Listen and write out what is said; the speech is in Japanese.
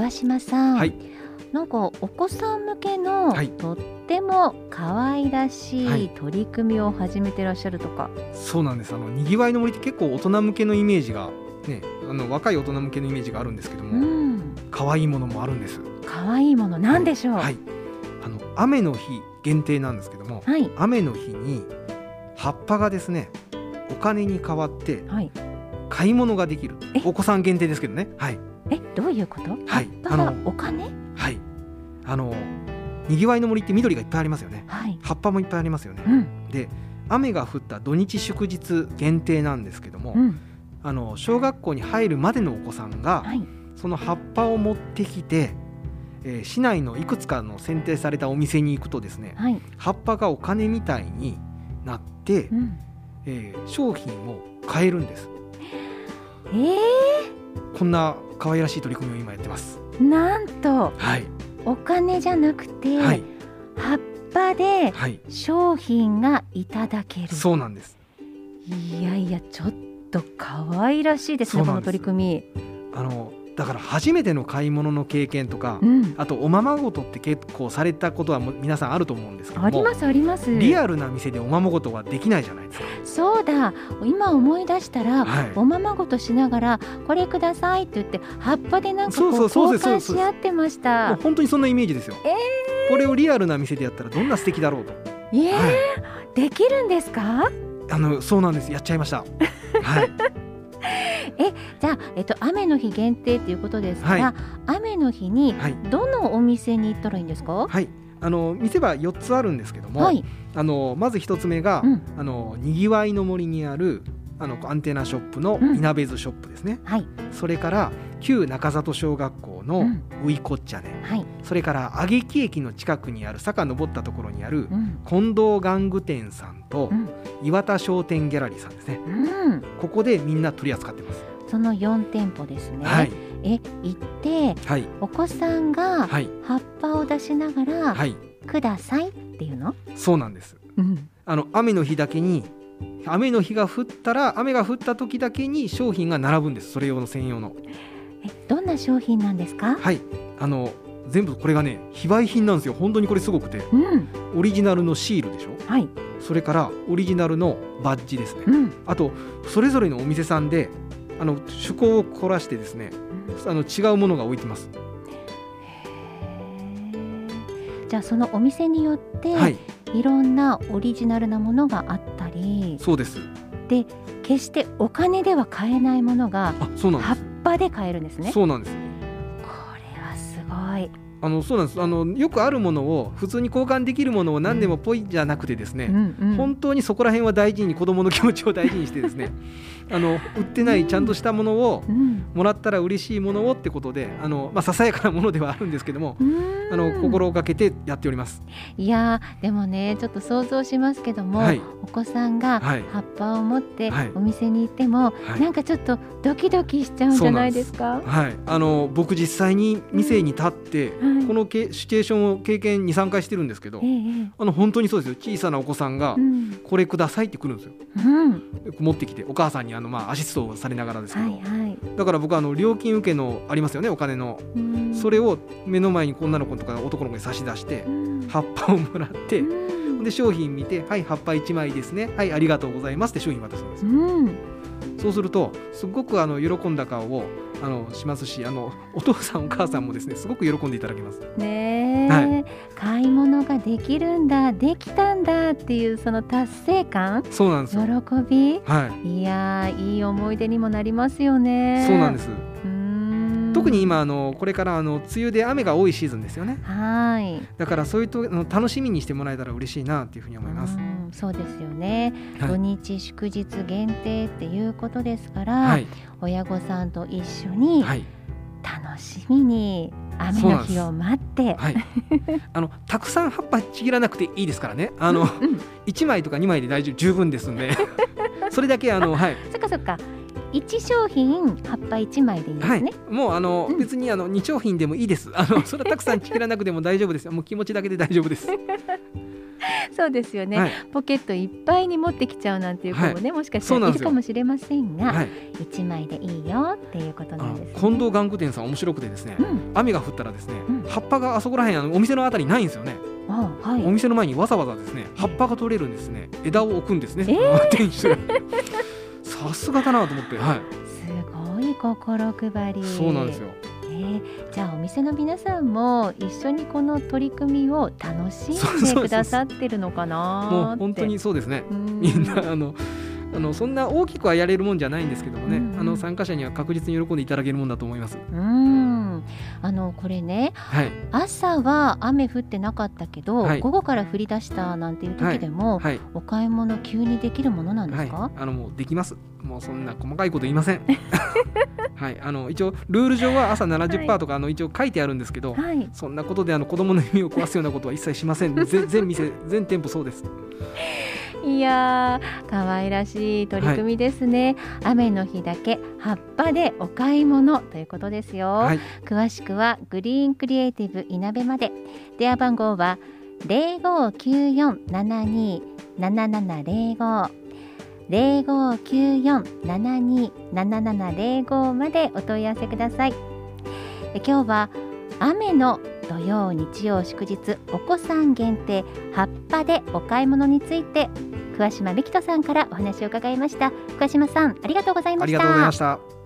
桑島さん、はい。なんかお子さん向けの、はい。とっても可愛らしはい。い取り組みを始めてらっしゃるとか、そうなんです。あのにぎわいの森って結構大人向けのイメージがねあの若い大人向けのイメージがあるんですけどうもん、可愛いものもあるんです。可愛いものなんでしょう？はい。あの雨の日限定なんですけどもはい、雨の日に葉っぱがですねお金に変わってはい、買い物ができる。え？お子さん限定ですけどね。はいえ、どういうこと？はい葉っお金？はい。あのにぎわいの森って緑がいっぱいありますよね。はい、葉っぱもいっぱいありますよね。うん、で雨が降った土日祝日限定なんですけども、うん、あの小学校に入るまでのお子さんが、はい、その葉っぱを持ってきて、えー市内のいくつかの選定されたお店に行くとですねはい、葉っぱがお金みたいになって、うん、えー商品を買えるんです。えー、こんな可愛らしい取り組みを今やってます。なんとはい。お金じゃなくて、はい。葉っぱではい。商品がいただける。そうなんです。いやいやちょっと可愛らしいですねこの取り組あのだから初めての買い物の経験とか、み。うん、あとおままごとって結構されたことは皆さんあると思うんですけどもありますあります。リアルな店でおままごとはできないじゃないですか。そうだ。今思い出したら、はい。おままごとしながらこれくださいって言って葉っぱでなんかこう交換し合ってました。本当にそんなイメージですよ、えこれをリアルな店でやったらどんな素敵だろうと。えー。はい。できるんですか？あのそうなんです。やっちゃいました。はい じゃあえっと雨の日限定ということですから、はい雨の日にはいどのお店に行ったらいいんですか？はいあの店は4つあるんですけども、はい。あのまず1つ目が、うんあのにぎわいの森にあるあのアンテナショップのうん。いなべずショップですね、はい。それから旧中里小学校のうん。ウイコッチャネ、はい。それから揚木駅の近くにある坂登ったところにあるうん。近藤玩具店さんとうん。岩田商店ギャラリーさんですね。うん。ここでみんな取り扱ってます、その四店舗ですね。はい。え行ってはい。お子さんがはい。葉っぱを出しながら、はい。くださいっていうの？そうなんです。うん。あの雨の日だけに雨の日が降ったら雨が降った時だけに商品が並ぶんです。それ用の専用の。えどんな商品なんですか？はい。あの全部これがね非売品なんですよ。本当にこれすごくて。うん。オリジナルのシールでしょ？はい。それからオリジナルのバッジですね。うん。あとそれぞれのお店さんであの趣向を凝らしてですねあの違うものが置いてます。じゃあそのお店によって、はいい、ろんなオリジナルなものがあったりそうです決してお金では買えないものが葉っぱで買えるんですね。こそうなんですれはすごい。あのそうなんです。あのよくあるものを普通に交換できるものを何でもポイじゃなくてですね、うんうん。本当にそこら辺は大事に子どもの気持ちを大事にしてですね あの売ってないちゃんとしたものをうん。もらったら嬉しいものをってことであの、まあ、ささやかなものではあるんですけどもうん。あの心をかけてやっております。いやーでもねちょっと想像しますけども、はい。お子さんがはい。葉っぱを持ってはい。お店に行っても、はい。なんかちょっとドキドキしちゃうんじゃないですか。はい、あの僕実際に店に立って、はい。このけシチュエーションを経験23回してるんですけど、えええあの本当にそうですよ。小さなお子さんがえうん「これください」って来るんですよ。うん。持ってきてお母さんにあの、まあ、アシストをされながらですけど、はいはい。だから僕はあの料金受けのありますよねお金の、うん。それを目の前に女の子とか男の子に差し出してうん。葉っぱをもらって、うんで商品見て「はい葉っぱ1枚ですね。はいありがとうございます」って商品渡すんですよ。うん。そうするとすごくあの喜んだ顔をあのしますしあのお父さんお母さんもですねすごく喜んでいただけます。ねえ、は買い物ができるんだできたんだっていうその達成感？そうなんですよ。喜び？はい。いやーいい思い出にもなりますよね。そうなんです。すうーん特に今あのこれからあの梅雨で雨が多いシーズンですよね。はい。だからそういうとあの楽しみにしてもらえたら嬉しいなっていうふうに思います。うんそうですよね、はい。土日祝日限定っていうことですから、はい。親御さんと一緒にはい。楽しみに雨の日を待って。はい。あのたくさん葉っぱちぎらなくていいですからね。あのうん1枚とか2枚で大丈夫十分ですんで。それだけあのはい。そっかそっか一商品葉っぱ一枚でいいんですはい。ね、、もうあの、うん。別にあの2商品でもいいです。あの それはたくさんちぎらなくても大丈夫ですよ。もう気持ちだけで大丈夫です。そうですよね、はい。ポケットいっぱいに持ってきちゃうなんていう子もね、もしかしたらいるかもしれませんが、はい、一枚でいいよっていうことなんです、ね。近藤玩具店さん面白くてですね、うん、雨が降ったらですね、うん。葉っぱがあそこら辺あのお店のあたりにないんですよね、あはい。お店の前にわざわざですね葉っぱが取れるんですね。枝を置くんですね、えー。店主さすがだなと思って。はい。すごい心配り。そうなんですよ。えーじゃあお店の皆さんも一緒にこの取り組みを楽しんでくださってるのかなーって。もう本当にそうですね。うん。みんなあのあのそんな大きくはやれるもんじゃないんですけどもね、うんうん。あの参加者には確実に喜んでいただけるもんだと思います。うん。あのこれねはい。朝は雨降ってなかったけど、はい。午後から降り出したなんていう時でも、はい。お買い物急にできるものなんではい。すか、あのもうできます。もうそんな細かいこと言いません。はいあの一応ルール上は朝70%とか、あの一応書いてあるんですけど。はい、そんなことであの子供の耳を壊すようなことは一切しません。ぜ 全店全店舗そうです。いやー可愛らしい取り組みですね、雨の日だけ葉っぱでお買い物ということですよ、はい詳しくはグリーンクリエイティブいなべまで電話番号は0594727705 0594727705までお問い合わせください。え今日は雨の土曜日曜祝日お子さん限定葉っぱでお買い物について桑島美希人さんからお話を伺いました。桑島さんありがとうございました。ありがとうございました。